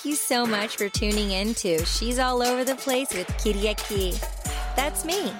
Thank you so much for tuning in to She's All Over the Place with Kiriaki. That's me.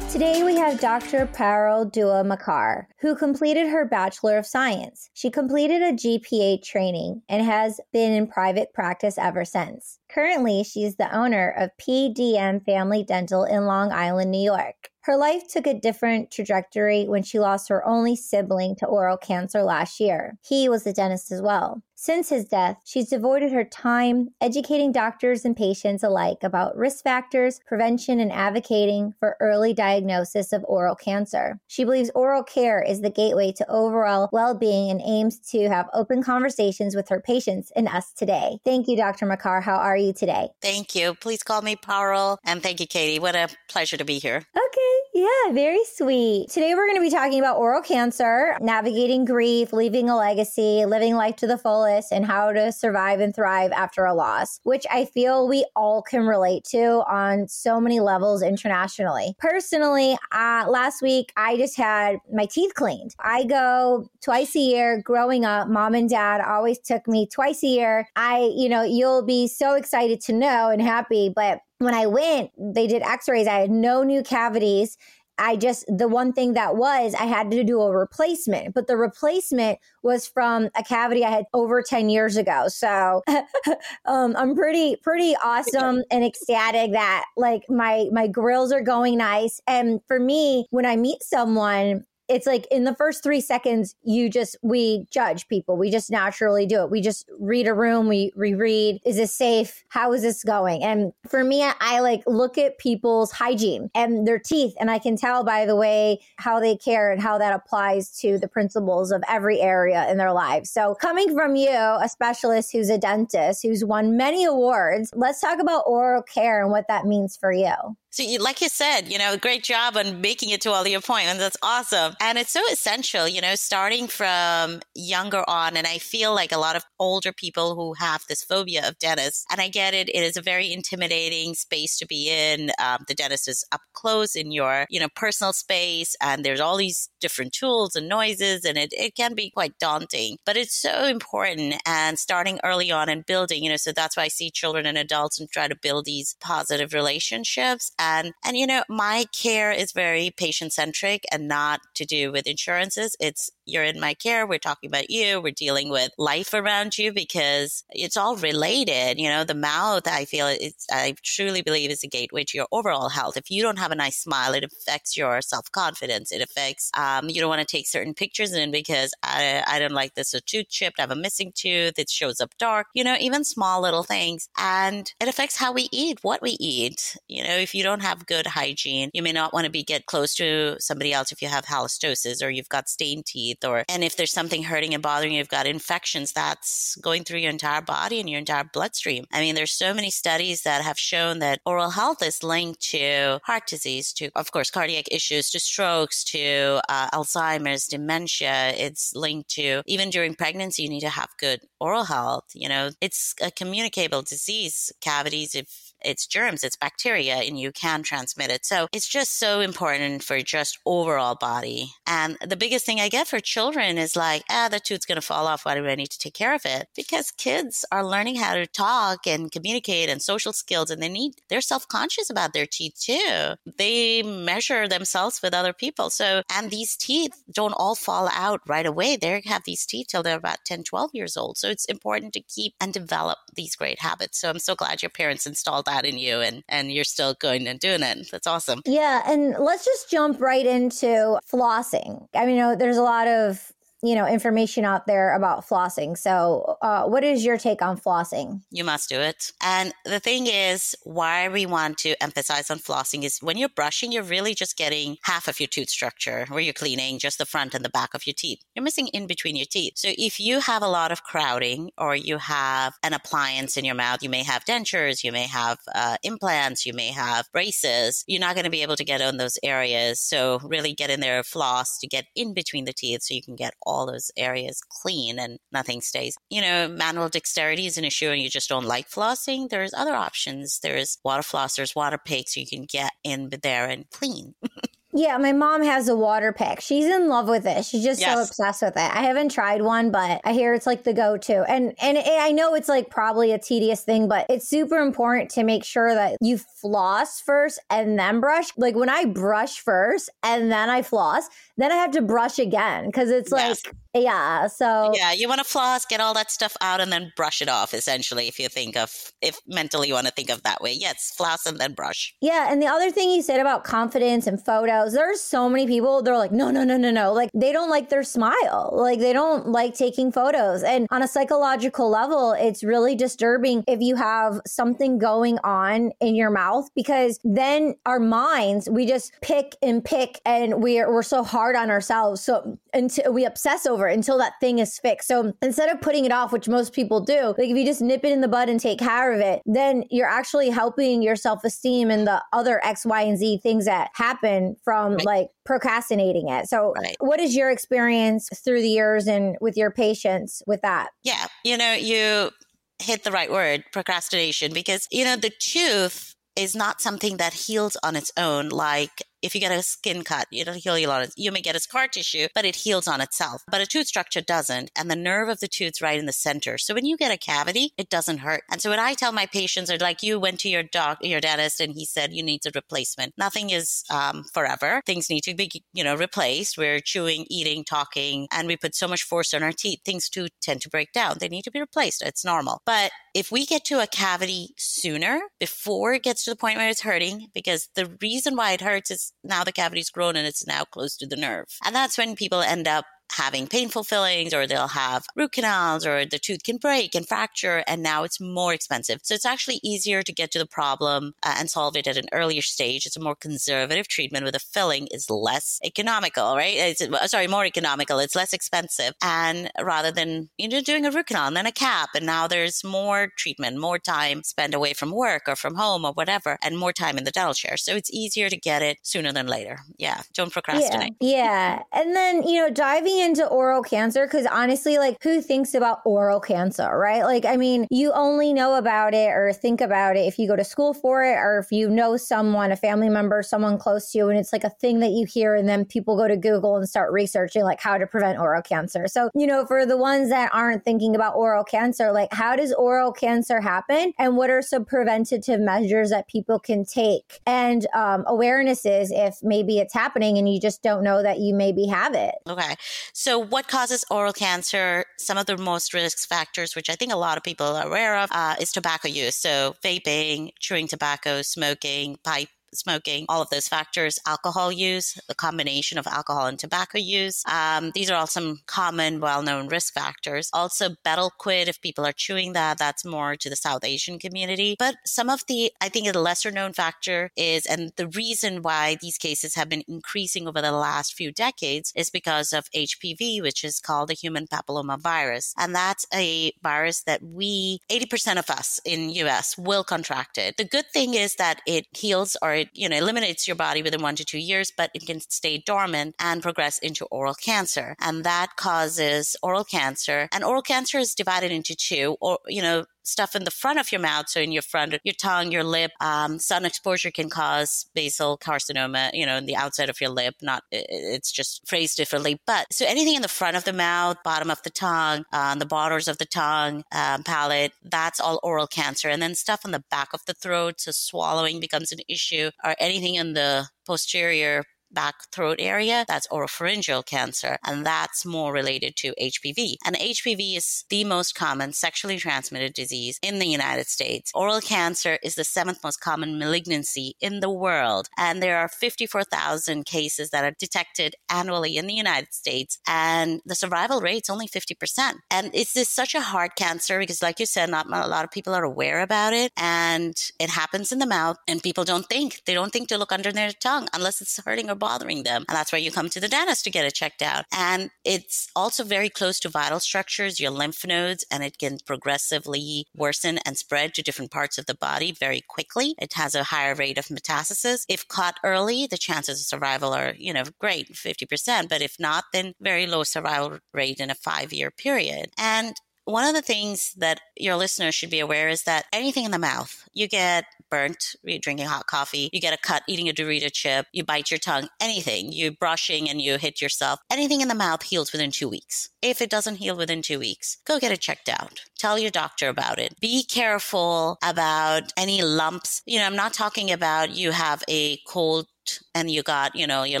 Today we have Dr. Parul Dua Makkar, who completed her Bachelor of Science. She completed a GPR training and has been in private practice ever since. Currently, she's the owner of PDM Family Dental in Long Island, New York. Her life took a different trajectory when she lost her only sibling to oral cancer last year. He was a dentist as well. Since his death, she's devoted her time educating doctors and patients alike about risk factors, prevention, and advocating for early diagnosis of oral cancer. She believes oral care is the gateway to overall well being and aims to have open conversations with her patients and us today. Thank you, Dr. Makkar. How are you today? Thank you. Please call me Parul. And thank you, Katie. What a pleasure to be here. Okay. Yeah, very sweet. Today we're going to be talking about oral cancer, navigating grief, leaving a legacy, living life to the fullest, and how to survive and thrive after a loss, which I feel we all can relate to on so many levels internationally. Personally, uh, last week I just had my teeth cleaned. I go twice a year growing up. Mom and dad always took me twice a year. I, you know, you'll be so excited to know and happy, but when I went, they did x rays. I had no new cavities. I just, the one thing that was, I had to do a replacement, but the replacement was from a cavity I had over 10 years ago. So um, I'm pretty, pretty awesome and ecstatic that like my, my grills are going nice. And for me, when I meet someone, it's like in the first three seconds, you just, we judge people. We just naturally do it. We just read a room, we reread. Is this safe? How is this going? And for me, I like look at people's hygiene and their teeth. And I can tell by the way how they care and how that applies to the principles of every area in their lives. So coming from you, a specialist who's a dentist, who's won many awards, let's talk about oral care and what that means for you. So, you, like you said, you know, great job on making it to all the appointments. That's awesome. And it's so essential, you know, starting from younger on. And I feel like a lot of older people who have this phobia of dentists, and I get it, it is a very intimidating space to be in. Um, the dentist is up close in your, you know, personal space, and there's all these different tools and noises, and it, it can be quite daunting. But it's so important and starting early on and building, you know, so that's why I see children and adults and try to build these positive relationships and and you know my care is very patient centric and not to do with insurances. It's you're in my care we're talking about you we're dealing with life around you because it's all related you know the mouth i feel it's i truly believe is a gateway to your overall health. If you don't have a nice smile it affects your self-confidence it affects um, you don't want to take certain pictures in because I, I don't like this a tooth chipped i have a missing tooth it shows up dark you know even small little things. And it affects how we eat what we eat. You know if you don't have good hygiene you may not want to be get close to somebody else if you have halitosis or you've got stained teeth teeth or and if there's something hurting and bothering you, you've got infections that's going through your entire body and your entire bloodstream. I mean, there's so many studies that have shown that oral health is linked to heart disease, to of course cardiac issues, to strokes, to uh, Alzheimer's, dementia. It's linked to even during pregnancy, you need to have good oral health. You know, it's a communicable disease. Cavities, if it's germs, it's bacteria, and you can transmit it. So it's just so important for just overall body. And the biggest thing I get for children is like, ah, the tooth's going to fall off. Why do I need to take care of it? Because kids are learning how to talk and communicate and social skills, and they need, they're self conscious about their teeth too. They measure themselves with other people. So, and these teeth don't all fall out right away. They have these teeth till they're about 10, 12 years old. So it's important to keep and develop these great habits. So I'm so glad your parents installed that in you and and you're still going and doing it. That's awesome. Yeah, and let's just jump right into flossing. I mean, you know, there's a lot of you know information out there about flossing. So uh, what is your take on flossing? You must do it. And the thing is why we want to emphasize on flossing is when you're brushing you're really just getting half of your tooth structure where you're cleaning just the front and the back of your teeth. You're missing in between your teeth. So if you have a lot of crowding or you have an appliance in your mouth you may have dentures you may have uh, implants you may have braces you're not going to be able to get on those areas. So really get in there floss to get in between the teeth so you can get all those areas clean and nothing stays. You know, manual dexterity is an issue and you just don't like flossing. There's other options. There's water flossers, water picks you can get in there and clean. Yeah, my mom has a water pick. She's in love with it. She's just so obsessed with it. I haven't tried one, but I hear it's like the go-to. And and I know it's like probably a tedious thing, but it's super important to make sure that you floss first and then brush. Like when I brush first and then I floss, then I have to brush again because it's like yeah. So Yeah, you want to floss, get all that stuff out, and then brush it off. Essentially, if you think of if mentally you want to think of that way, yes, floss and then brush. Yeah, and the other thing you said about confidence and photos, there's so many people they're like, no, no, no, no, no. Like they don't like their smile. Like they don't like taking photos. And on a psychological level, it's really disturbing if you have something going on in your mouth because then our minds, we just pick and pick and we're we're so hard on ourselves. So until we obsess over it until that thing is fixed. So instead of putting it off, which most people do, like if you just nip it in the bud and take care of it, then you're actually helping your self esteem and the other X, Y, and Z things that happen from Right. like procrastinating it. So, Right. what is your experience through the years and with your patients with that? Yeah, you know, you hit the right word, procrastination, because you know the tooth is not something that heals on its own like if you get a skin cut, you don't heal on it. You may get a scar tissue, but it heals on itself. But a tooth structure doesn't. And the nerve of the tooth's right in the center. So when you get a cavity, it doesn't hurt. And so what I tell my patients are like, you went to your doc, your dentist, and he said you need a replacement. Nothing is um, forever. Things need to be, you know, replaced. We're chewing, eating, talking, and we put so much force on our teeth. Things do tend to break down. They need to be replaced. It's normal. But if we get to a cavity sooner, before it gets to the point where it's hurting, because the reason why it hurts is now the cavity's grown and it's now close to the nerve. And that's when people end up having painful fillings or they'll have root canals or the tooth can break and fracture and now it's more expensive. So it's actually easier to get to the problem uh, and solve it at an earlier stage. It's a more conservative treatment with a filling is less economical, right? It's uh, sorry, more economical. It's less expensive and rather than you know doing a root canal and then a cap and now there's more treatment, more time spent away from work or from home or whatever and more time in the dental chair. So it's easier to get it sooner than later. Yeah, don't procrastinate. Yeah. yeah. And then, you know, diving into oral cancer, because honestly, like, who thinks about oral cancer, right? Like, I mean, you only know about it or think about it if you go to school for it or if you know someone, a family member, someone close to you, and it's like a thing that you hear, and then people go to Google and start researching, like, how to prevent oral cancer. So, you know, for the ones that aren't thinking about oral cancer, like, how does oral cancer happen? And what are some preventative measures that people can take? And um, awareness is if maybe it's happening and you just don't know that you maybe have it. Okay. So, what causes oral cancer? Some of the most risk factors, which I think a lot of people are aware of, uh, is tobacco use. So, vaping, chewing tobacco, smoking, pipe smoking, all of those factors, alcohol use, the combination of alcohol and tobacco use. Um, these are all some common, well known risk factors. Also, betel quid, if people are chewing that, that's more to the South Asian community. But some of the, I think, a lesser known factor is, and the reason why these cases have been increasing over the last few decades is because of HPV, which is called the human papilloma virus. And that's a virus that we, 80% of us in US will contract it. The good thing is that it heals or it, you know, eliminates your body within one to two years, but it can stay dormant and progress into oral cancer. And that causes oral cancer. And oral cancer is divided into two, or, you know, stuff in the front of your mouth, so in your front, your tongue, your lip. Um, sun exposure can cause basal carcinoma, you know, in the outside of your lip. Not, it's just phrased differently. But so anything in the front of the mouth, bottom of the tongue, uh, the borders of the tongue, um, palate, that's all oral cancer. And then stuff on the back of the throat, so swallowing becomes an issue, or anything in the posterior back throat area, that's oropharyngeal cancer, and that's more related to HPV. And HPV is the most common sexually transmitted disease in the United States. Oral cancer is the seventh most common malignancy in the world, and there are 54,000 cases that are detected annually in the United States, and the survival rate's only 50%. And it's this such a hard cancer because, like you said, not a lot of people are aware about it, and it happens in the mouth, and people don't think they don't think to look under their tongue unless it's hurting or them. And that's why you come to the dentist to get it checked out. And it's also very close to vital structures, your lymph nodes, and it can progressively worsen and spread to different parts of the body very quickly. It has a higher rate of metastasis. If caught early, the chances of survival are, you know, great, 50%. But if not, then very low survival rate in a five year period. And one of the things that your listeners should be aware is that anything in the mouth, you get burnt, you're drinking hot coffee, you get a cut eating a Dorito chip, you bite your tongue, anything, you're brushing and you hit yourself, anything in the mouth heals within two weeks. If it doesn't heal within two weeks, go get it checked out. Tell your doctor about it. Be careful about any lumps. You know, I'm not talking about you have a cold and you got, you know, your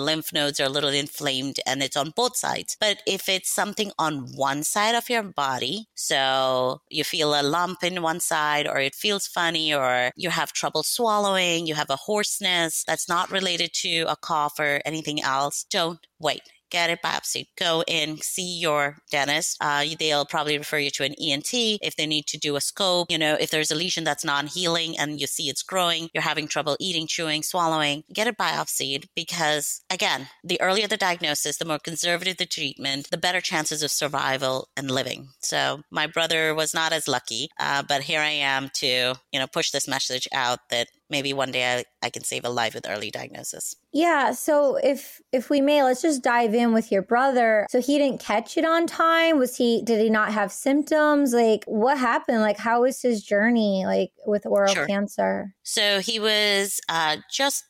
lymph nodes are a little inflamed and it's on both sides. But if it's something on one side of your body, so you feel a lump in one side or it feels funny or you have trouble swallowing, you have a hoarseness that's not related to a cough or anything else, don't wait get a biopsy. Go and see your dentist. Uh, they'll probably refer you to an ENT if they need to do a scope. You know, if there's a lesion that's non healing and you see it's growing, you're having trouble eating, chewing, swallowing, get it biopsied because, again, the earlier the diagnosis, the more conservative the treatment, the better chances of survival and living. So my brother was not as lucky, uh, but here I am to, you know, push this message out that maybe one day I, I can save a life with early diagnosis. Yeah, so if if we may, let's just dive in with your brother. So he didn't catch it on time. Was he? Did he not have symptoms? Like what happened? Like how was his journey? Like with oral sure. cancer? So he was uh, just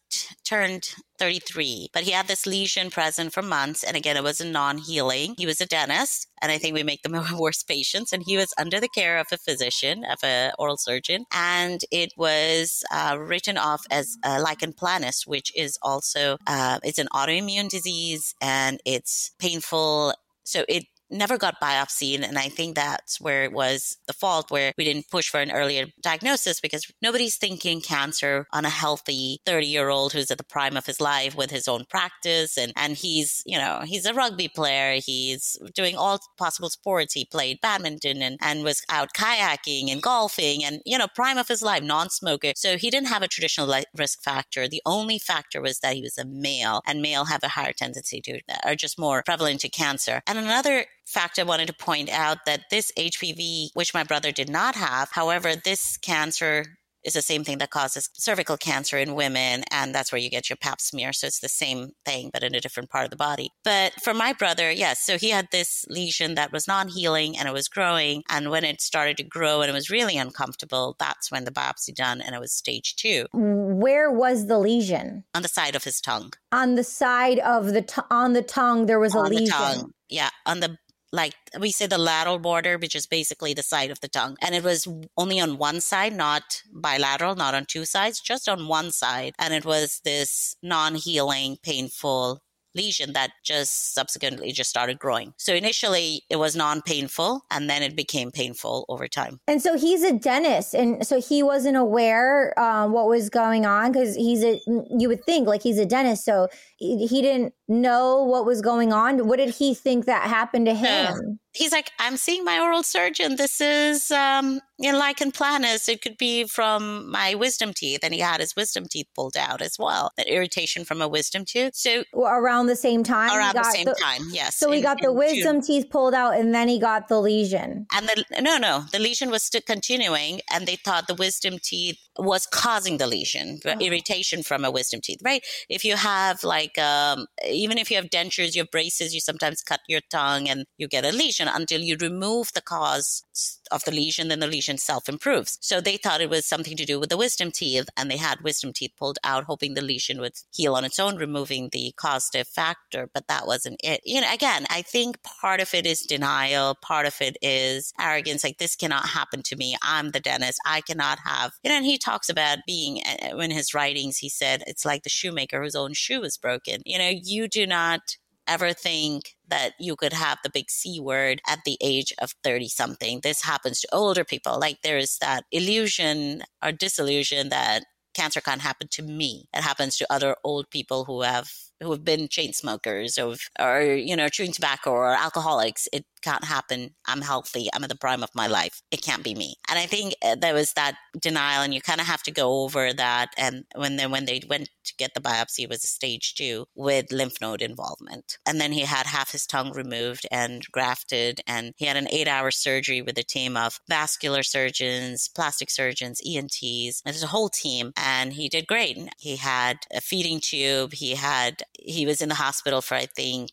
turned 33, but he had this lesion present for months. And again, it was a non healing. He was a dentist, and I think we make them worse patients. And he was under the care of a physician, of an oral surgeon. And it was uh, written off as uh, lichen planus, which is also, uh, it's an autoimmune disease and it's painful. So it never got biopsied. And I think that's where it was the fault, where we didn't push for an earlier diagnosis because nobody's thinking cancer on a healthy 30 year old who's at the prime of his life with his own practice. And, and he's, you know, he's a rugby player. He's doing all possible sports. He played badminton and, and was out kayaking and golfing and, you know, prime of his life, non smoker. So he didn't have a traditional risk factor. The only factor was that he was a male and male have a higher tendency to, are just more prevalent to cancer. And another fact I wanted to point out that this HPV, which my brother did not have, however, this cancer is the same thing that causes cervical cancer in women, and that's where you get your pap smear. So it's the same thing, but in a different part of the body. But for my brother, yes, so he had this lesion that was non healing and it was growing. And when it started to grow and it was really uncomfortable, that's when the biopsy done and it was stage two. Where was the lesion? On the side of his tongue. On the side of the t- on the tongue, there was a on lesion. Yeah, on the like we say the lateral border, which is basically the side of the tongue. And it was only on one side, not bilateral, not on two sides, just on one side. And it was this non healing, painful lesion that just subsequently just started growing. So initially it was non-painful and then it became painful over time. And so he's a dentist and so he wasn't aware um, what was going on because he's a you would think like he's a dentist so he didn't know what was going on. What did he think that happened to him? he's like, I'm seeing my oral surgeon. This is um, you know, lichen planus. It could be from my wisdom teeth. And he had his wisdom teeth pulled out as well. That irritation from a wisdom tooth. So around the same time? Around the same the, time, yes. So in, he got the wisdom June. teeth pulled out and then he got the lesion. And the no, no, the lesion was still continuing. And they thought the wisdom teeth was causing the lesion, oh. irritation from a wisdom teeth, right? If you have like, um, even if you have dentures, you have braces, you sometimes cut your tongue and you get a lesion until you remove the cause of the lesion, then the lesion self improves. So they thought it was something to do with the wisdom teeth and they had wisdom teeth pulled out, hoping the lesion would heal on its own, removing the causative factor. But that wasn't it. You know, again, I think part of it is denial. Part of it is arrogance. Like this cannot happen to me. I'm the dentist. I cannot have, you know, and he talks about being in his writings, he said, it's like the shoemaker whose own shoe is broken. You know, you do not ever think that you could have the big C word at the age of 30 something. This happens to older people. Like there is that illusion or disillusion that cancer can't happen to me. It happens to other old people who have who have been chain smokers or, or you know chewing tobacco or alcoholics. It can't happen. I'm healthy. I'm at the prime of my life. It can't be me. And I think uh, there was that denial, and you kind of have to go over that. And when they when they went to get the biopsy, it was a stage two with lymph node involvement. And then he had half his tongue removed and grafted, and he had an eight hour surgery with a team of vascular surgeons, plastic surgeons, ENTs. and There's a whole team, and he did great. He had a feeding tube. He had he was in the hospital for, I think,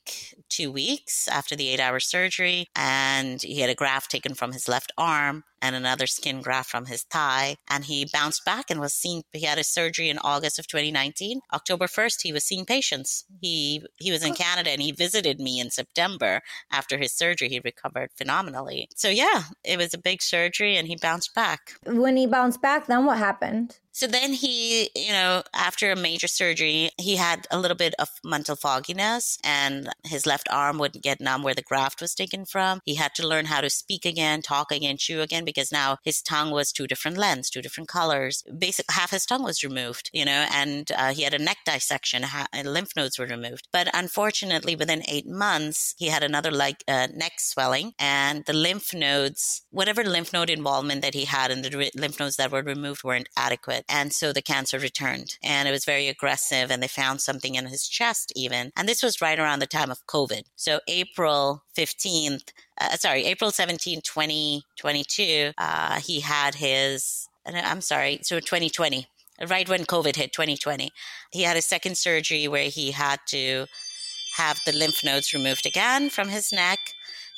two weeks after the eight hour surgery. And he had a graft taken from his left arm and another skin graft from his thigh. And he bounced back and was seen. He had his surgery in August of 2019. October 1st, he was seeing patients. He he was in Canada and he visited me in September after his surgery. He recovered phenomenally. So yeah, it was a big surgery and he bounced back. When he bounced back, then what happened? So then he, you know, after a major surgery, he had a little bit of mental fogginess and his left arm would get numb where the graft was taken from. He had to learn how to speak again, talk again, chew again, because now his tongue was two different lengths, two different colors. Basically, half his tongue was removed, you know, and uh, he had a neck dissection, and lymph nodes were removed. But unfortunately, within eight months, he had another like uh, neck swelling and the lymph nodes, whatever lymph node involvement that he had and the lymph nodes that were removed weren't adequate. And so the cancer returned and it was very aggressive and they found something in his chest even. And this was right around the time of COVID. So April 15th, uh, sorry, April 17, 2022, uh, he had his, I'm sorry, so 2020, right when COVID hit 2020, he had a second surgery where he had to have the lymph nodes removed again from his neck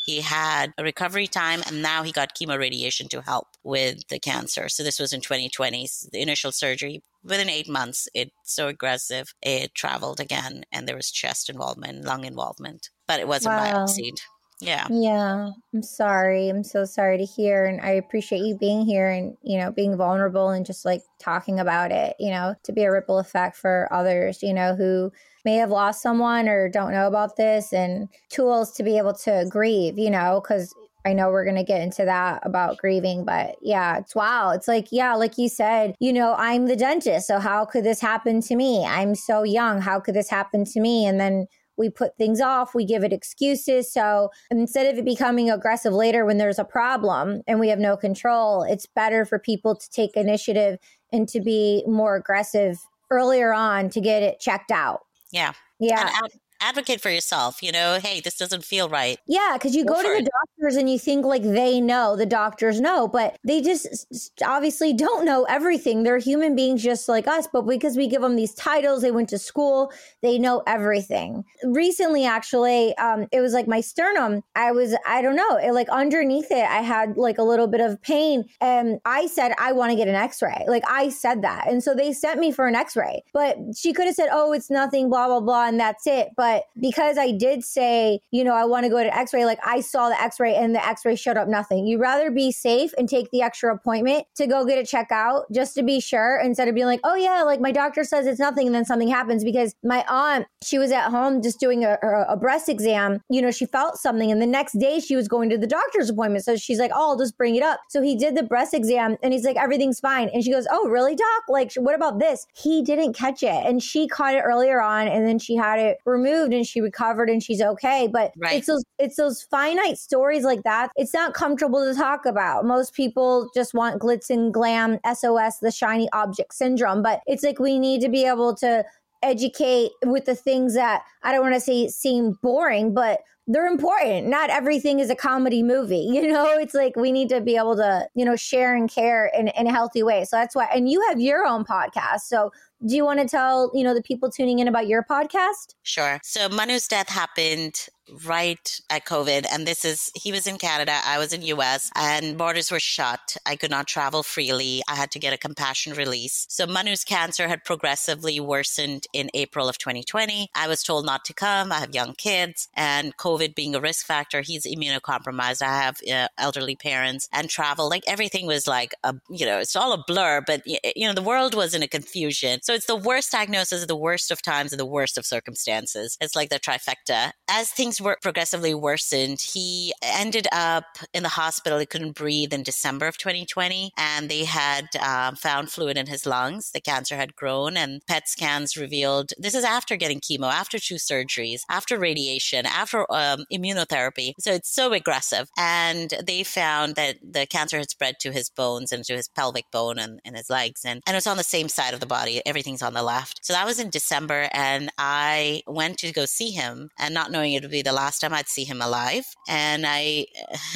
he had a recovery time and now he got chemoradiation to help with the cancer. So this was in 2020, the initial surgery. Within eight months, it's so aggressive, it traveled again and there was chest involvement, lung involvement, but it wasn't wow. biopsied. Yeah. Yeah. I'm sorry. I'm so sorry to hear. And I appreciate you being here and, you know, being vulnerable and just like talking about it, you know, to be a ripple effect for others, you know, who may have lost someone or don't know about this and tools to be able to grieve, you know, because I know we're going to get into that about grieving, but yeah, it's wow. It's like, yeah, like you said, you know, I'm the dentist. So how could this happen to me? I'm so young. How could this happen to me? And then we put things off, we give it excuses. So instead of it becoming aggressive later when there's a problem and we have no control, it's better for people to take initiative and to be more aggressive earlier on to get it checked out. Yeah. Yeah. And, advocate for yourself. You know, hey, this doesn't feel right. Yeah, because you go, go to the doctors and you think like they know, the doctors know, but they just obviously don't know everything. They're human beings just like us, but because we give them these titles, they went to school, they know everything. Recently, actually, um, it was like my sternum. I was, I don't know, it, like underneath it, I had like a little bit of pain, and I said I want to get an X-ray. Like I said that, and so they sent me for an X-ray. But she could have said, "Oh, it's nothing," blah blah blah, and that's it. But but because I did say, you know, I want to go to x ray, like I saw the x ray and the x ray showed up nothing. You'd rather be safe and take the extra appointment to go get a checked out just to be sure instead of being like, oh, yeah, like my doctor says it's nothing. And then something happens because my aunt, she was at home just doing a, a breast exam. You know, she felt something. And the next day she was going to the doctor's appointment. So she's like, oh, I'll just bring it up. So he did the breast exam and he's like, everything's fine. And she goes, oh, really, doc? Like, what about this? He didn't catch it. And she caught it earlier on and then she had it removed removed and she recovered and she's okay. But right. it's those it's those finite stories like that. It's not comfortable to talk about. Most people just want glitz and glam, SOS, the shiny object syndrome. But it's like we need to be able to educate with the things that I don't want to say seem boring, but they're important. Not everything is a comedy movie. You know, it's like we need to be able to, you know, share and care in, in a healthy way. So that's why, and you have your own podcast. So do you want to tell, you know, the people tuning in about your podcast? Sure. So Manu's death happened right at COVID. And this is, he was in Canada, I was in US, and borders were shut. I could not travel freely. I had to get a compassion release. So Manu's cancer had progressively worsened in April of 2020. I was told not to come. I have young kids, and COVID being a risk factor, he's immunocompromised. I have uh, elderly parents, and travel, like everything was like a, you know, it's all a blur, but, you know, the world was in a confusion. So it's the worst diagnosis, the worst of times, and the worst of circumstances. It's like the trifecta. As things things were progressively worsened. He ended up in the hospital. He couldn't breathe in December of 2020, and they had um, found fluid in his lungs. The cancer had grown, and PET scans revealed this is after getting chemo, after two surgeries, after radiation, after um, immunotherapy. So it's so aggressive. And they found that the cancer had spread to his bones and to his pelvic bone and, and his legs. And, and it was on the same side of the body. Everything's on the left. So that was in December. And I went to go see him and not knowing it would be the last time I'd see him alive. And I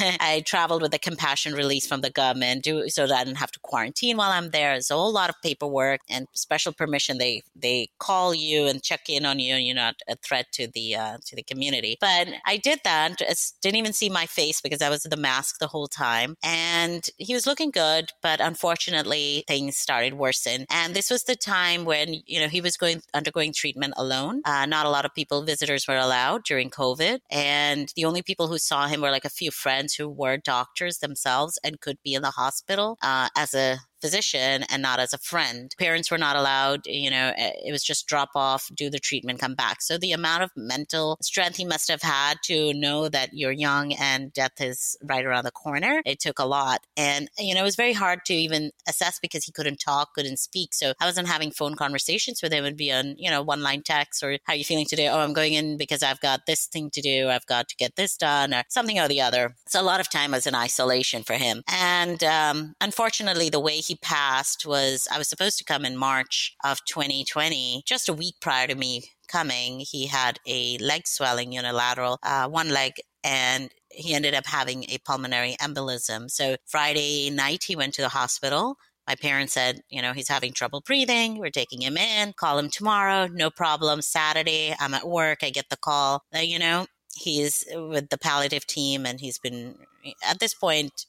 I traveled with a compassion release from the government do, so that I didn't have to quarantine while I'm there. It's a whole lot of paperwork and special permission. They they call you and check in on you, and you're not a threat to the uh, to the community. But I did that. Didn't even see my face because I was in the mask the whole time, and he was looking good. But unfortunately, things started worsen. And this was the time when you know he was going undergoing treatment alone. Uh, not a lot of people visitors were allowed during COVID, and the only people who saw him were like a few friends who were doctors themselves and could be in the hospital uh, as a physician and not as a friend. Parents were not allowed, you know, eh, it was just drop off, do the treatment, come back. So the amount of mental strength he must have had to know that you're young and death is right around the corner, it took a lot. And, you know, it was very hard to even assess because he couldn't talk, couldn't speak. So I wasn't having phone conversations with him. It would be on, you know, one line text or how are you feeling today? Oh, I'm going in because I've got this thing to do. I've got to get this done or something or the other. So a lot of time was in isolation for him. And um, unfortunately, the way he he passed was I was supposed to come in March of 2020, just a week prior to me coming. He had a leg swelling unilateral, uh, one leg, and he ended up having a pulmonary embolism. So Friday night, he went to the hospital. My parents said, you know, he's having trouble breathing. We're taking him in. Call him tomorrow. No problem. Saturday, I'm at work. I get the call. you know, he's with the palliative team and he's been, at this point,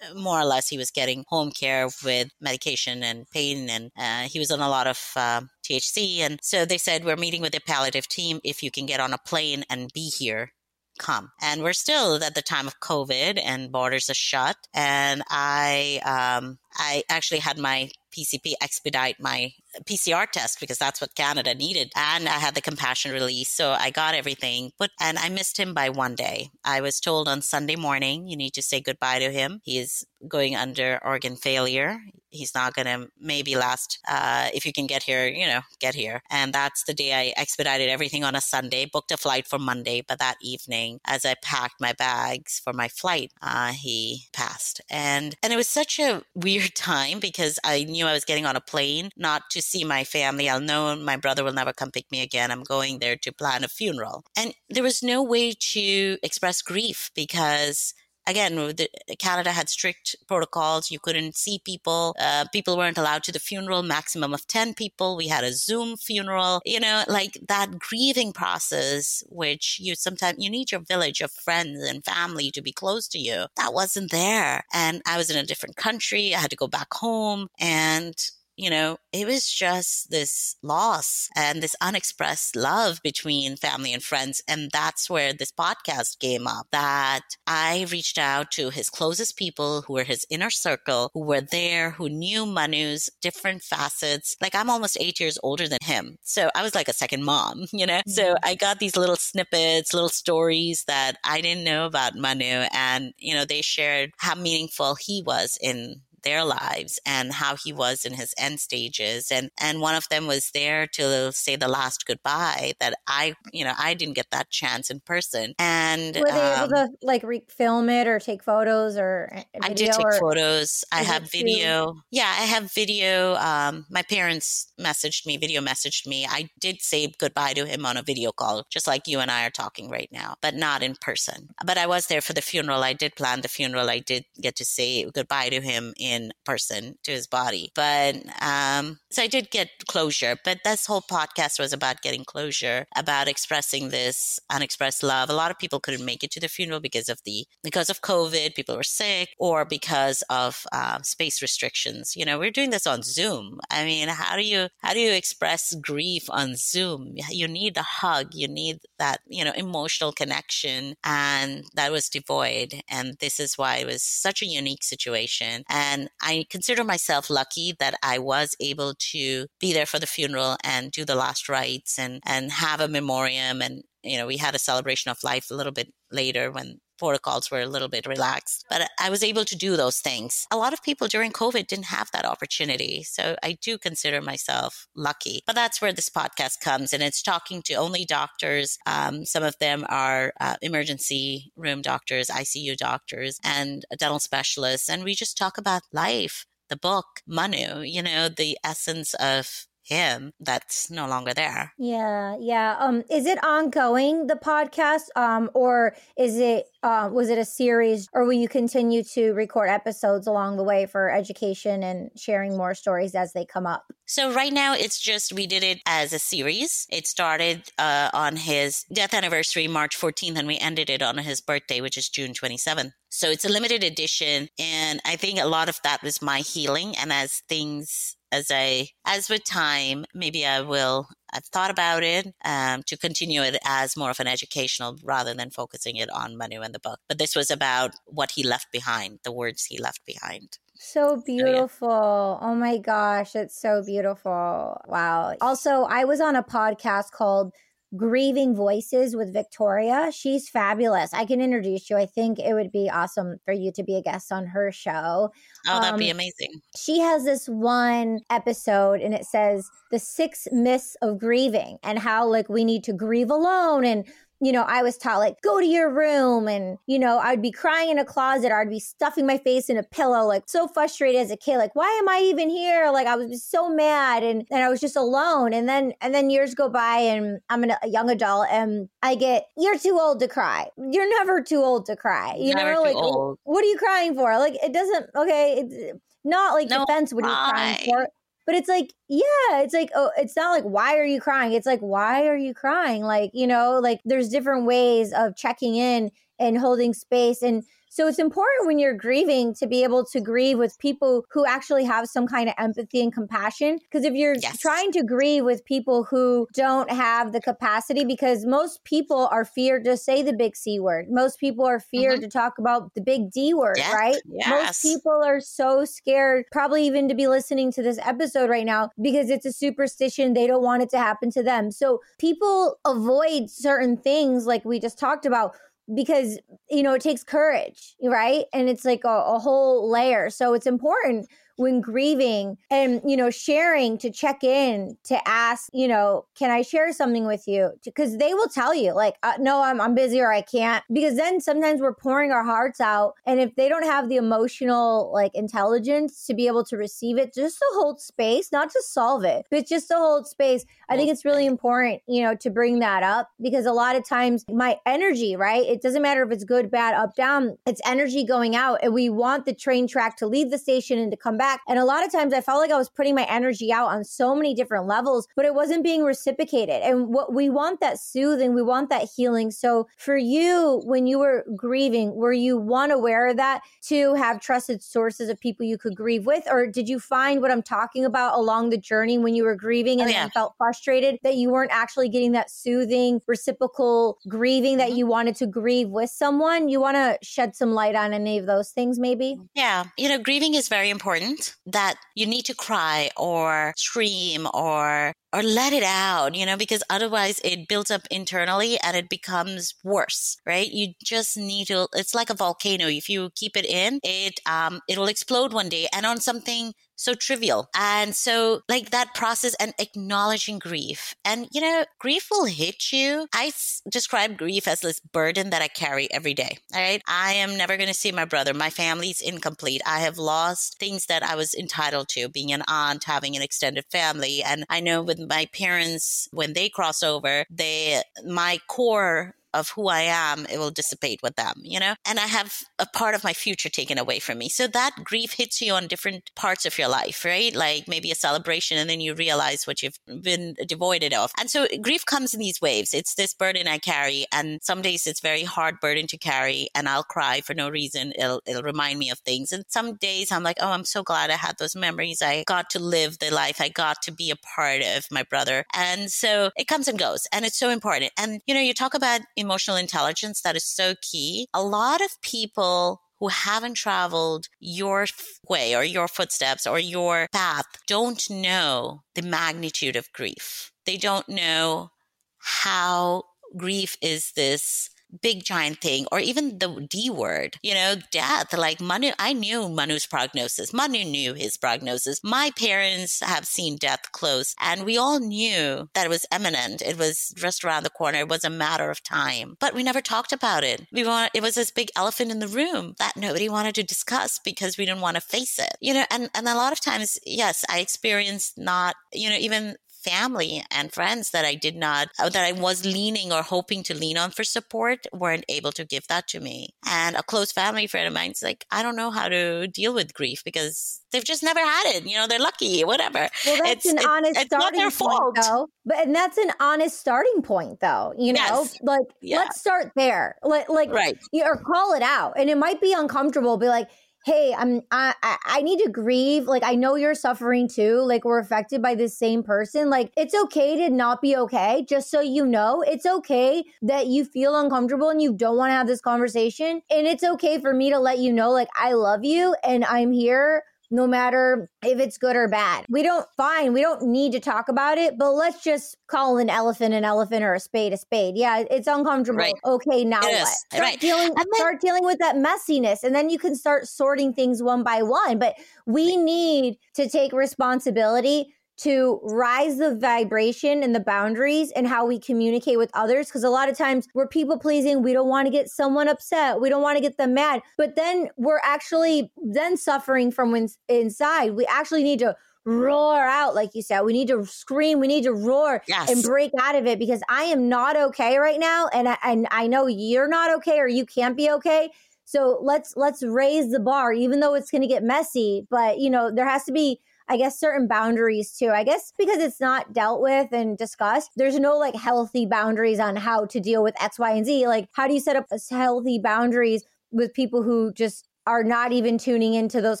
more or less he was getting home care with medication and pain and uh, he was on a lot of uh, thc and so they said we're meeting with the palliative team. If you can get on a plane and be here come. And we're still at the time of covid and borders are shut. And i um, i actually had my pcp expedite my PCR test because that's what Canada needed. And I had the compassion release. So I got everything. But and I missed him by one day. I was told on Sunday morning, you need to say goodbye to him. He is going under organ failure. He's not to maybe last. Uh, if you can get here, you know, get here. And that's the day I expedited everything on a Sunday, booked a flight for Monday. But that evening, as I packed my bags for my flight, uh, he passed. And and it was such a weird time because I knew I was getting on a plane, not to see my family. I'll know my brother will never come pick me again. I'm going there to plan a funeral. And there was no way to express grief because again, the, Canada had strict protocols. You couldn't see people. Uh, people weren't allowed to the funeral, maximum of 10 people. We had a Zoom funeral, you know, like that grieving process, which you sometimes, you need your village of friends and family to be close to you. That wasn't there. And I was in a different country. I had to go back home and you know, it was just this loss and this unexpressed love between family and friends. And that's where this podcast came up that I reached out to his closest people who were his inner circle, who were there, who knew Manu's different facets. Like I'm almost eight years older than him. So I was like a second mom, you know? Mm-hmm. So I got these little snippets, little stories that I didn't know about Manu. And, you know, they shared how meaningful he was in their lives and how he was in his end stages. And, and one of them was there to say the last goodbye that I, you know, I didn't get that chance in person. And were they um, able to like re- film it or take photos or I did take or, photos. I have video. Too? Yeah, I have video. Um, my parents messaged me, video messaged me. I did say goodbye to him on a video call, just like you and I are talking right now, but not in person. But I was there for the funeral. I did plan the funeral. I did get to say goodbye to him in person to his body. But um, so I did get closure. But this whole podcast was about getting closure, about expressing this unexpressed love. A lot of people couldn't make it to the funeral because of the because of COVID. People were sick, or because of um, space restrictions. You know, we're doing this on Zoom. I mean, how do you how do you express grief on Zoom? You need a hug. You need that you know emotional connection, and that was devoid. And this is why it was such a unique situation. And and I consider myself lucky that I was able to be there for the funeral and do the last rites and, and have a memoriam. And, you know, we had a celebration of life a little bit later when protocols were a little bit relaxed. But I was able to do those things. A lot of people during COVID didn't have that opportunity. So I do consider myself lucky. But that's where this podcast comes. And it's talking to only doctors. Um, some of them are uh, emergency room doctors, ICU doctors, and dental specialists. And we just talk about life, the book, Manu, you know, the essence of him that's no longer there. Yeah, yeah. Um, is it ongoing the podcast, um, or is it uh, was it a series, or will you continue to record episodes along the way for education and sharing more stories as they come up? So right now it's just we did it as a series. It started uh, on his death anniversary, March 14th, and we ended it on his birthday, which is June 27th. So it's a limited edition, and I think a lot of that was my healing. And as things as I as with time, maybe I will. I've thought about it um, to continue it as more of an educational rather than focusing it on Manu and the book. But this was about what he left behind, the words he left behind. So beautiful. So, yeah. Oh my gosh, it's so beautiful. Wow. Also, I was on a podcast called Grieving Voices with Victoria. She's fabulous. I can introduce you. I think it would be awesome for you to be a guest on her show. Oh, that'd um, be amazing. She has this one episode and it says the six myths of grieving and how like we need to grieve alone and you know, I was taught like, go to your room. And, you know, I'd be crying in a closet or I'd be stuffing my face in a pillow, like so frustrated as a kid. Like, why am I even here? Like, I was so mad and, and I was just alone. And then, and then years go by and I'm an, a young adult and I get, you're too old to cry. You're never too old to cry. You never know, like, old. what are you crying for? Like, it doesn't, okay. It's, not like no, defense what are you crying for but it's like yeah it's like oh it's not like why are you crying? It's like why are you crying? Like you know like there's different ways of checking in and holding space and so it's important when you're grieving to be able to grieve with people who actually have some kind of empathy and compassion. Because if you're yes. trying to grieve with people who don't have the capacity, because most people are feared to say the big C word, most people are feared mm-hmm. to talk about the big D word, yes. right? Yes. Most people are so scared, probably even to be listening to this episode right now, because it's a superstition. They don't want it to happen to them. So people avoid certain things, like we just talked about because you know it takes courage right? And it's like a, a, whole layer. So it's important when grieving and you know sharing to check in to ask you know can i share something with you? Because they will tell you like uh, no I'm, I'm busy or i can't. Because then sometimes we're pouring our hearts out and if they don't have the emotional like intelligence to be able to receive it just to hold space not to solve it but just to hold space i think it's really important you know to bring that up because a lot of times my energy right it doesn't matter if it's good bad up down it's energy going out and we want the train track to leave the station and to come back back. And a lot of times I felt like I was putting my energy out on so many different levels, but it wasn't being reciprocated. And what we want that soothing, we want that healing. So for you, when you were grieving, were you one aware of that to have trusted sources of people you could grieve with? Or did you find what I'm talking about along the journey when you were grieving and oh, yeah. then felt frustrated that you weren't actually getting that soothing, reciprocal grieving that mm-hmm. you wanted to grieve with someone? You want to shed some light on any of those things, maybe? Yeah. You know, grieving is very important that you need to cry or scream or or let it out, you know, because otherwise it builds up internally and it becomes worse, right? You just need to, it's like a volcano. If you keep it in, it, um, it'll explode one day and on something so trivial. And so, like that process and acknowledging grief. And, you know, grief will hit you. I s- describe grief as this burden that I carry every day. All right. I am never going to see my brother. My family's incomplete. I have lost things that I was entitled to, being an aunt, having an extended family. And I know with my parents, when they cross over, they, my core of who I am, it will dissipate with them, you know? And I have a part of my future taken away from me. So that grief hits you on different parts of your life, right? Like maybe a celebration and then you realize what you've been devoided of. And so grief comes in these waves. It's this burden I carry. And some days it's very hard burden to carry and I'll cry for no reason. It'll, it'll remind me of things. And some days I'm like, oh, I'm so glad I had those memories. I got to live the life. I got to be a part of my brother. And so it comes and goes and it's so important. And, you know, you talk about emotional intelligence that is so key. A lot of people who haven't traveled your way or your footsteps or your path don't know the magnitude of grief. They don't know how grief is this big giant thing or even the D word, you know, death. Like Manu, I knew Manu's prognosis. Manu knew his prognosis. My parents have seen death close and we all knew that it was imminent. It was just around the corner. It was a matter of time, but we never talked about it. We want, it was this big elephant in the room that nobody wanted to discuss because we didn't want to face it, you know, and, and a lot of times, yes, I experienced not, you know, even family and friends that I did not, uh, that I was leaning or hoping to lean on for support weren't able to give that to me. And a close family friend of mine's like, I don't know how to deal with grief because they've just never had it. You know, they're lucky, whatever. Well, that's it's, an honest it's starting point, fault. though. But and that's an honest starting point, though. You know, yes. like yeah. let's start there. Like, like, right, or call it out. And it might be uncomfortable. Be like hey i'm I, I need to grieve. Like i know you're suffering too. Like we're affected by this same person. Like it's okay to not be okay. Just so you know it's okay that you feel uncomfortable and you don't want to have this conversation. And it's okay for me to let you know like i love you and i'm here no matter if it's good or bad. We don't fine, we don't need to talk about it, but let's just call an elephant an elephant or a spade a spade. Yeah, it's uncomfortable. Right. Okay, now it what? Start right. dealing then, start dealing with that messiness and then you can start sorting things one by one. But we need to take responsibility to rise the vibration and the boundaries and how we communicate with others. Because a lot of times we're people pleasing. We don't want to get someone upset. We don't want to get them mad. But then we're actually then suffering from inside. We actually need to roar out, like you said. We need to scream. We need to roar yes. and break out of it because I am not okay right now. And I, and I know you're not okay or you can't be okay. So let's let's raise the bar, even though it's going to get messy. But you know, there has to be I guess, certain boundaries too. I guess because it's not dealt with and discussed, there's no like healthy boundaries on how to deal with X, Y, and Z. Like, how do you set up healthy boundaries with people who just are not even tuning into those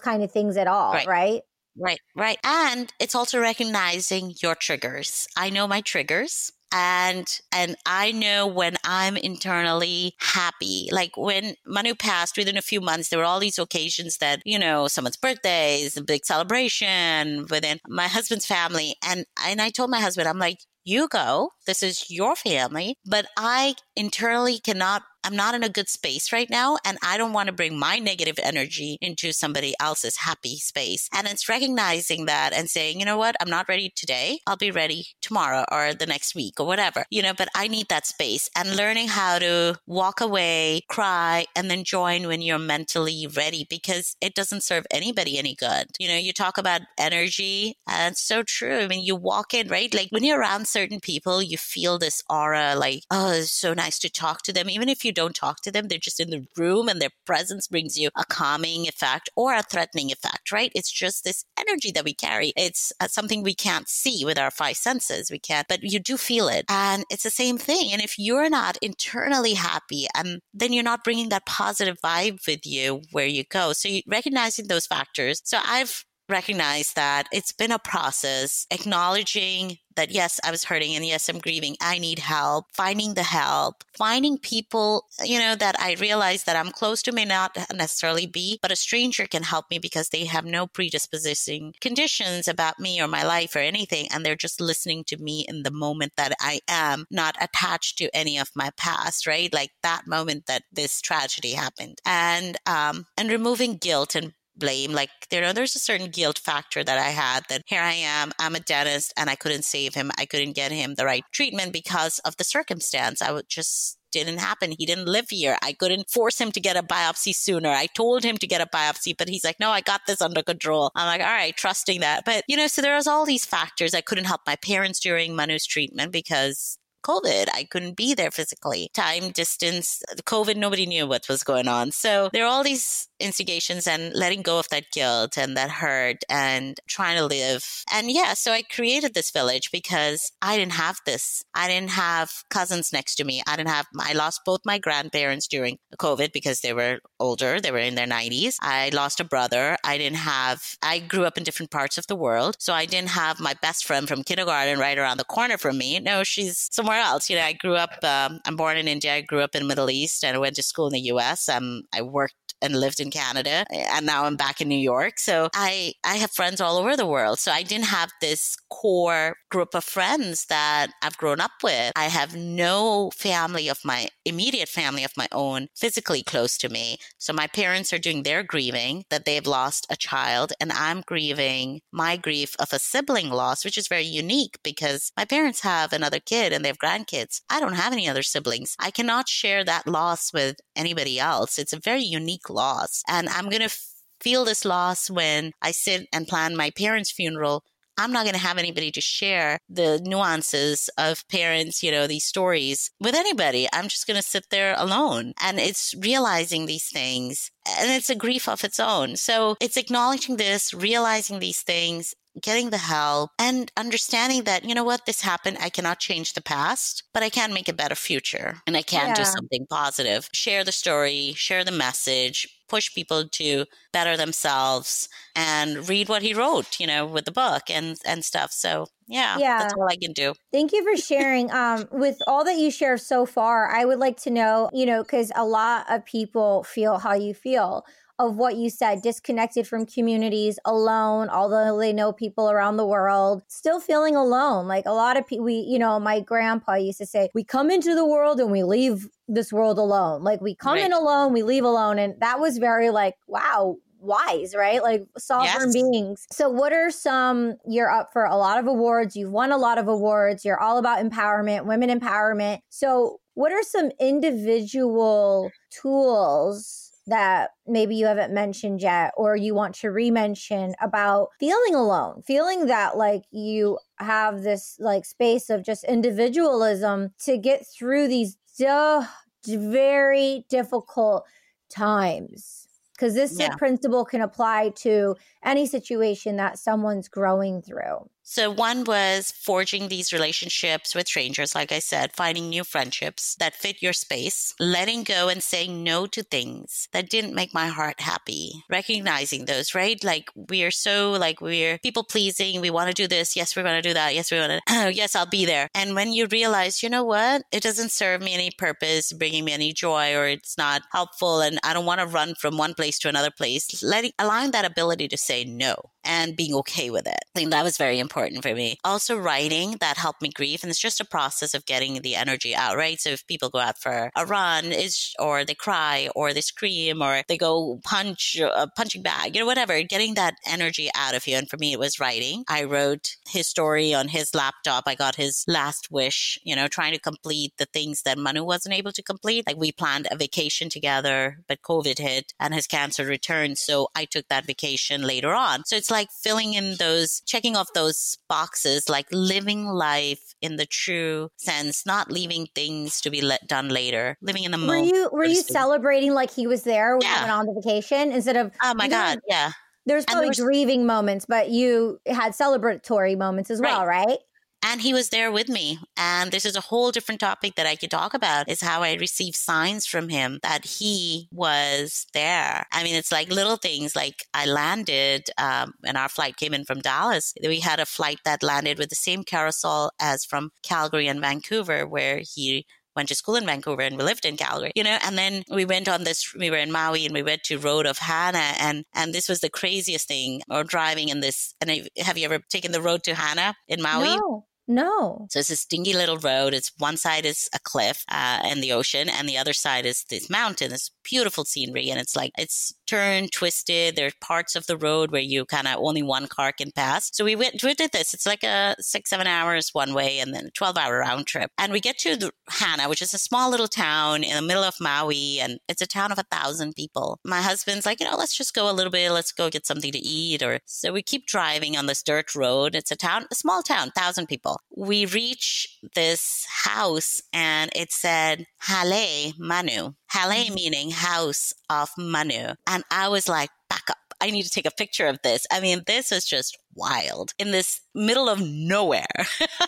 kind of things at all, right? right? Right, right. And it's also recognizing your triggers. I know my triggers and and I know when I'm internally happy. Like when Manu passed, within a few months, there were all these occasions that you know someone's birthday is a big celebration within my husband's family, and and I told my husband, I'm like, you go. This is your family, but I internally cannot I'm not in a good space right now. And I don't want to bring my negative energy into somebody else's happy space. And it's recognizing that and saying, you know what? I'm not ready today. I'll be ready tomorrow or the next week or whatever, you know, but I need that space and learning how to walk away, cry, and then join when you're mentally ready because it doesn't serve anybody any good. You know, you talk about energy and it's so true. I mean, you walk in, right? Like when you're around certain people, you feel this aura like, oh, it's so nice to talk to them. Even if you don't talk to them. They're just in the room and their presence brings you a calming effect or a threatening effect, right? It's just this energy that we carry. It's uh, something we can't see with our five senses. We can't, but you do feel it. And it's the same thing. And if you're not internally happy, and then you're not bringing that positive vibe with you where you go. So you, recognizing those factors. So I've recognized that it's been a process, acknowledging that yes, I was hurting and yes, I'm grieving. I need help, finding the help, finding people, you know, that I realize that I'm close to may not necessarily be, but a stranger can help me because they have no predisposing conditions about me or my life or anything. And they're just listening to me in the moment that I am, not attached to any of my past, right? Like that moment that this tragedy happened. And, um, and removing guilt and blame. Like, you uh, know, there's a certain guilt factor that I had that here I am, I'm a dentist and I couldn't save him. I couldn't get him the right treatment because of the circumstance. I would just didn't happen. He didn't live here. I couldn't force him to get a biopsy sooner. I told him to get a biopsy, but he's like, no, I got this under control. I'm like, all right, trusting that. But, you know, so there was all these factors. I couldn't help my parents during Manu's treatment because COVID. I couldn't be there physically. Time, distance, COVID, nobody knew what was going on. So there are all these instigations and letting go of that guilt and that hurt and trying to live. And yeah, so I created this village because I didn't have this. I didn't have cousins next to me. I didn't have, I lost both my grandparents during COVID because they were older. They were in their 90s. I lost a brother. I didn't have, I grew up in different parts of the world. So I didn't have my best friend from kindergarten right around the corner from me. No, she's somewhere else. You know, I grew up, um, I'm born in India. I grew up in the Middle East and I went to school in the US. Um, I worked and lived in Canada and now I'm back in New York. So I I have friends all over the world. So I didn't have this core group of friends that I've grown up with. I have no family of my immediate family of my own physically close to me. So my parents are doing their grieving that they've lost a child and I'm grieving my grief of a sibling loss, which is very unique because my parents have another kid and they have grandkids. I don't have any other siblings. I cannot share that loss with anybody else. It's a very unique loss. And I'm going to feel this loss when I sit and plan my parents' funeral I'm not going to have anybody to share the nuances of parents, you know, these stories with anybody. I'm just going to sit there alone. And it's realizing these things and it's a grief of its own. So it's acknowledging this, realizing these things, getting the help and understanding that, you know what, this happened. I cannot change the past, but I can make a better future and I can yeah. do something positive. Share the story, share the message, push people to better themselves and read what he wrote, you know, with the book and and stuff. So yeah, yeah, that's all I can do. Thank you for sharing. um, with all that you share so far, I would like to know, you know, because a lot of people feel how you feel of what you said disconnected from communities alone although they know people around the world still feeling alone like a lot of people we you know my grandpa used to say we come into the world and we leave this world alone like we come right. in alone we leave alone and that was very like wow wise, right? Like sovereign yes. beings. So, what are some? You're up for a lot of awards. You've won a lot of awards. You're all about empowerment, women empowerment. So, what are some individual tools that maybe you haven't mentioned yet or you want to re-mention about feeling alone feeling that like you have this like space of just individualism to get through these duh, very difficult times because this yeah. principle can apply to any situation that someone's growing through so, one was forging these relationships with strangers, like I said, finding new friendships that fit your space, letting go and saying no to things that didn't make my heart happy, recognizing those, right? Like, we are so, like, we're people pleasing. We want to do this. Yes, we're going to do that. Yes, we want to, yes, I'll be there. And when you realize, you know what? It doesn't serve me any purpose, bringing me any joy, or it's not helpful, and I don't want to run from one place to another place, letting, allowing that ability to say no and being okay with it. I think that was very important for me. Also, writing that helped me grieve. And it's just a process of getting the energy out, right? So if people go out for a run is, or they cry or they scream or they go punch a punching bag, you know, whatever, getting that energy out of you. And for me, it was writing. I wrote his story on his laptop. I got his last wish, you know, trying to complete the things that Manu wasn't able to complete. Like we planned a vacation together, but COVID hit and his cancer returned. So I took that vacation later on. So it's like, like filling in those, checking off those boxes, like living life in the true sense, not leaving things to be let done later, living in the moment. Were you were you celebrating like he was there when yeah. went on the vacation instead of? Oh my god, yeah. There's probably there was, grieving moments, but you had celebratory moments as well, right? And he was there with me and this is a whole different topic that i could talk about is how i received signs from him that he was there i mean it's like little things like i landed um, and our flight came in from dallas we had a flight that landed with the same carousel as from calgary and vancouver where he went to school in Vancouver and we lived in Calgary, you know, and then we went on this, we were in Maui and we went to Road of Hana and, and this was the craziest thing or driving in this. And have you ever taken the road to Hana in Maui? No. No. So it's a stinky little road. It's one side is a cliff uh, and the ocean, and the other side is this mountain. This beautiful scenery, and it's like it's turned, twisted. There's parts of the road where you kind of only one car can pass. So we went, we did this. It's like a six, seven hours one way, and then a twelve hour round trip. And we get to Hana, which is a small little town in the middle of Maui, and it's a town of a thousand people. My husband's like, you know, let's just go a little bit. Let's go get something to eat, or so we keep driving on this dirt road. It's a town, a small town, thousand people we reach this house and it said Hale Manu. Hale mm-hmm. meaning house of Manu. And I was like, back up. I need to take a picture of this. I mean, this is just wild in this middle of nowhere.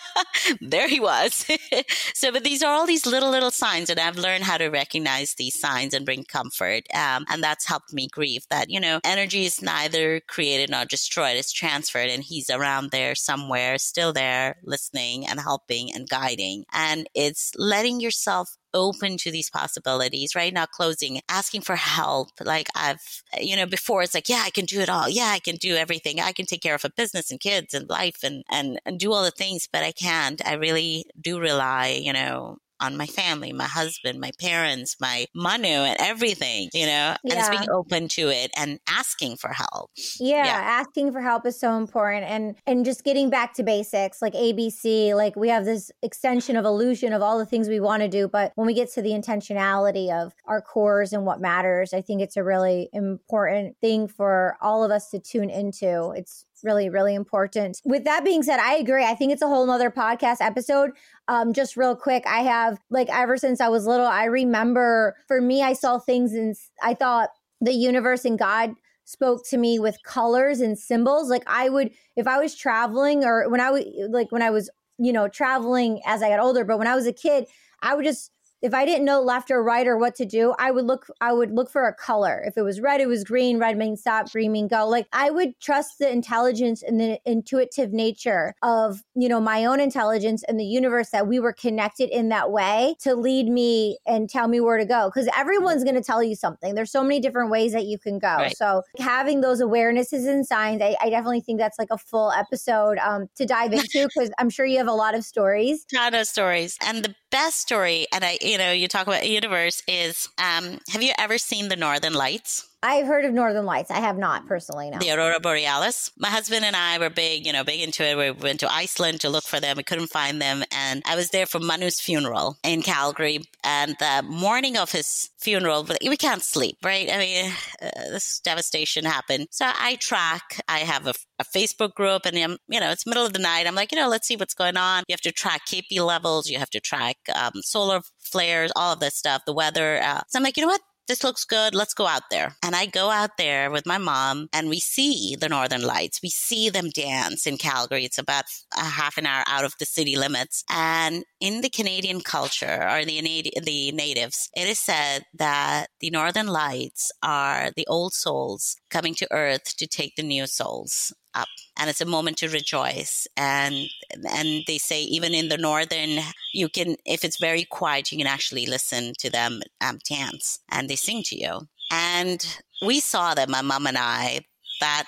there he was. so, but these are all these little, little signs, and I've learned how to recognize these signs and bring comfort. Um, and that's helped me grieve that, you know, energy is neither created nor destroyed, it's transferred, and he's around there somewhere, still there, listening and helping and guiding. And it's letting yourself open to these possibilities, right? Not closing, asking for help. Like I've, you know, before it's like, yeah, I can do it all. Yeah, I can do everything. I can take care of a business and kids and life and, and, and do all the things, but I can't. I really do rely, you know, on my family, my husband, my parents, my manu, and everything, you know, and it's being open to it and asking for help. Yeah, yeah, asking for help is so important. And and just getting back to basics, like ABC, like we have this extension of illusion of all the things we want to do. But when we get to the intentionality of our cores and what matters, I think it's a really important thing for all of us to tune into. It's really, really important. With that being said, I agree. I think it's a whole nother podcast episode. Um, just real quick, I have like ever since I was little, I remember for me, I saw things and I thought the universe and God spoke to me with colors and symbols. Like I would, if I was traveling or when I was like when I was, you know, traveling as I got older, but when I was a kid, I would just if I didn't know left or right or what to do, I would look I would look for a color. If it was red, it was green, red means stop, green means go. Like I would trust the intelligence and the intuitive nature of, you know, my own intelligence and the universe that we were connected in that way to lead me and tell me where to go cuz everyone's going to tell you something. There's so many different ways that you can go. Right. So having those awarenesses and signs, I, I, definitely think that's like a full episode um, to dive into because I'm sure you have a lot of stories. A Ton of stories. And the best story, and I, you know, you talk about universe is, um, have you ever seen the Northern Lights? I've heard of Northern Lights. I have not personally. No. The Aurora Borealis. My husband and I were big, you know, big into it. We went to Iceland to look for them. We couldn't find them. And I was there for Manu's funeral in Calgary. And the morning of his funeral, we can't sleep, right? I mean, uh, this devastation happened. So I track, I have a, a Facebook group and, I'm, you know, it's middle of the night. I'm like, you know, let's see what's going on. You have to track KP levels. You have to track um, solar flares, all of this stuff, the weather. Uh, so I'm like, you know what? This looks good. Let's go out there. And I go out there with my mom and we see the Northern Lights. We see them dance in Calgary. It's about a half an hour out of the city limits. And in the Canadian culture or the, the natives, it is said that the Northern Lights are the old souls coming to earth to take the new souls up and it's a moment to rejoice and and they say even in the northern you can if it's very quiet you can actually listen to them um, dance and they sing to you. And we saw them my mom and i that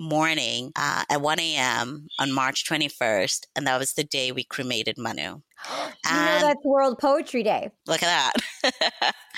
morning uh, at 1 a.m on march 21st and that was the day we cremated manu. You know that's world poetry day. Look at that.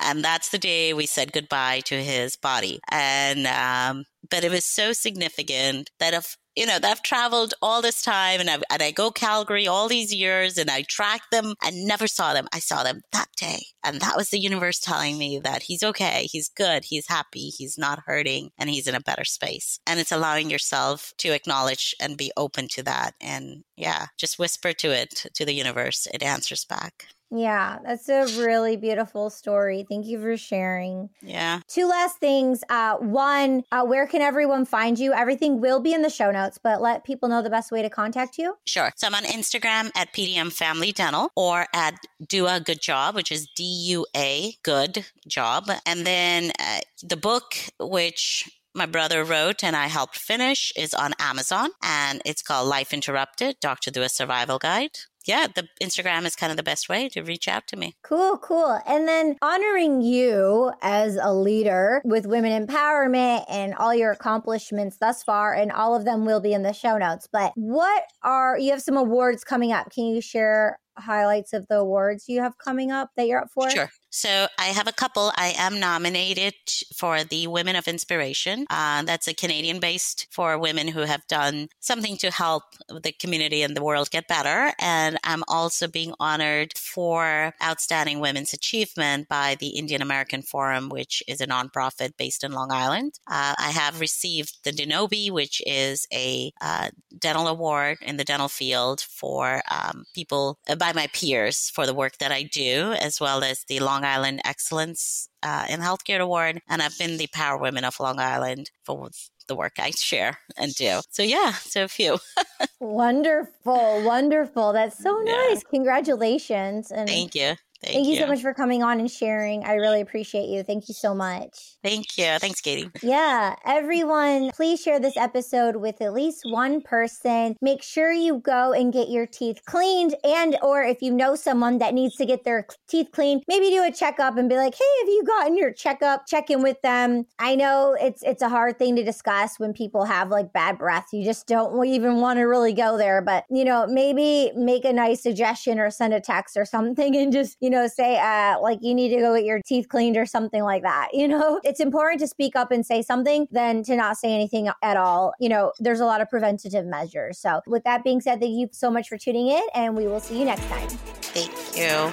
And that's the day we said goodbye to his body. And um, but it was so significant that if you know, I've traveled all this time and, i and I go Calgary all these years and I track them and never saw them. I saw them that day. And that was the universe telling me that he's okay, he's good, he's happy, he's not hurting, and he's in a better space. And it's allowing yourself to acknowledge and be open to that. And yeah, just whisper to it, to the universe. It answers back. Yeah, that's a really beautiful story. Thank you for sharing. Yeah. Two last things. Uh, one, uh, where can everyone find you? Everything will be in the show notes, but let people know the best way to contact you. Sure. So I'm on Instagram at PDM Family Dental or at Dua Good Job, which is D U A Good Job. And then uh, the book, which my brother wrote and I helped finish is on Amazon and it's called Life Interrupted, Dr. Dua Survival Guide yeah, the Instagram is kind of the best way to reach out to me. Cool, cool. And then honoring you as a leader with women empowerment and all your accomplishments thus far, and all of them will be in the show notes. But what are you have some awards coming up? Can you share highlights of the awards you have coming up that you're up for? Sure. So I have a couple. I am nominated for the Women of Inspiration. Uh, that's a Canadian based for women who have done something to help the community and the world get better. And I'm also being honored for outstanding women's achievement by the Indian American Forum, which is a nonprofit based in Long Island. Uh, I have received the Denobi, which is a uh, dental award in the dental field for um, people uh, by my peers for the work that I do, as well as the Long Long Island Excellence uh, in Healthcare Award, and I've been the Power Women of Long Island for the work I share and do. So yeah, so a few. wonderful, wonderful. That's so nice. Yeah. Congratulations. And Thank you. Thank, Thank you. you. so much for coming on and sharing. I really appreciate you. Thank you so much. Thank you. Thanks, Katie. Yeah. Everyone, please share this episode with at least one person. Make sure you go and get your teeth cleaned and or if you know someone that needs to get their teeth cleaned, maybe do a checkup and be like, "Hey, have you gotten your checkup? Check in with them." I know it's it's a hard thing to discuss when people have like bad breath. You just don't even want to really go there, but you know, maybe make a nice suggestion or send a text or something and just, you know, say uh like you need to go get your teeth cleaned or something like that. You know, it's important to speak up and say something than to not say anything at all. You know, there's a lot of preventative measures. So, with that being said, thank you so much for tuning in, and we will see you next time. Thank you.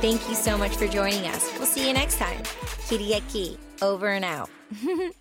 Thank you so much for joining us. We'll see you next time. Kitty Key, over and out.